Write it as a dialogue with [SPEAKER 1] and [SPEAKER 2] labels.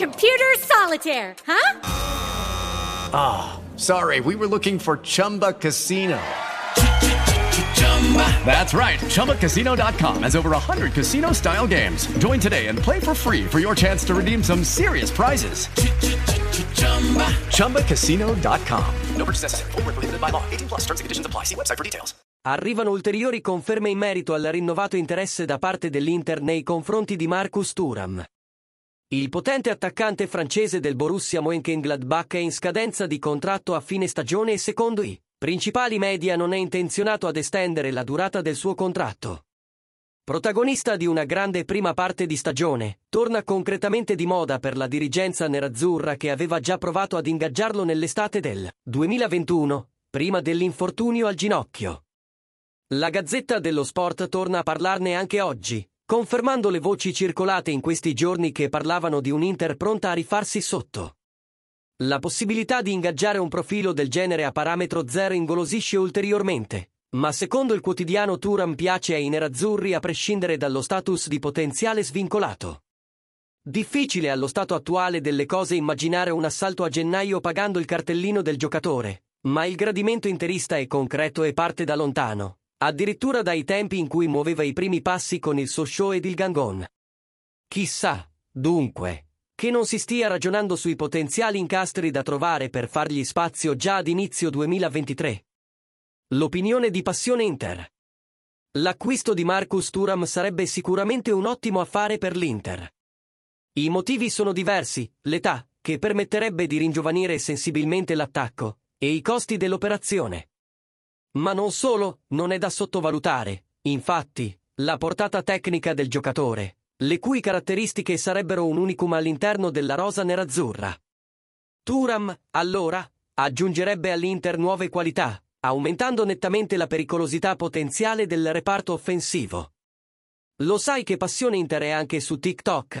[SPEAKER 1] Computer solitaire, huh?
[SPEAKER 2] Ah, sorry, we were looking for Chumba Casino. That's right. ChumbaCasino.com has over 100 casino style games. Join today and play for free for your chance to redeem some serious prizes. ChumbaCasino.com.
[SPEAKER 3] No purchase necessary. Void were prohibited by law. 18 plus. Terms and conditions apply. See website for details.
[SPEAKER 4] Arrivano ulteriori conferme in merito al rinnovato interesse da parte dell'Inter nei confronti di Marcus Thuram. Il potente attaccante francese del Borussia Mönchengladbach è in scadenza di contratto a fine stagione e secondo i principali media non è intenzionato ad estendere la durata del suo contratto. Protagonista di una grande prima parte di stagione, torna concretamente di moda per la dirigenza nerazzurra che aveva già provato ad ingaggiarlo nell'estate del 2021, prima dell'infortunio al ginocchio. La Gazzetta dello Sport torna a parlarne anche oggi, confermando le voci circolate in questi giorni che parlavano di un Inter pronta a rifarsi sotto. La possibilità di ingaggiare un profilo del genere a parametro zero ingolosisce ulteriormente, ma secondo il quotidiano Turam piace ai nerazzurri a prescindere dallo status di potenziale svincolato. Difficile allo stato attuale delle cose immaginare un assalto a gennaio pagando il cartellino del giocatore, ma il gradimento interista è concreto e parte da lontano, addirittura dai tempi in cui muoveva i primi passi con il Sochaux ed il Gangon. Chissà, dunque, che non si stia ragionando sui potenziali incastri da trovare per fargli spazio già ad inizio 2023. L'opinione di Passione Inter. L'acquisto di Marcus Thuram sarebbe sicuramente un ottimo affare per l'Inter. I motivi sono diversi, l'età, che permetterebbe di ringiovanire sensibilmente l'attacco, e i costi dell'operazione. Ma non solo, non è da sottovalutare, infatti, la portata tecnica del giocatore, le cui caratteristiche sarebbero un unicum all'interno della rosa nerazzurra. Turam, allora, aggiungerebbe all'Inter nuove qualità, aumentando nettamente la pericolosità potenziale del reparto offensivo. Lo sai che Passione Inter è anche su TikTok?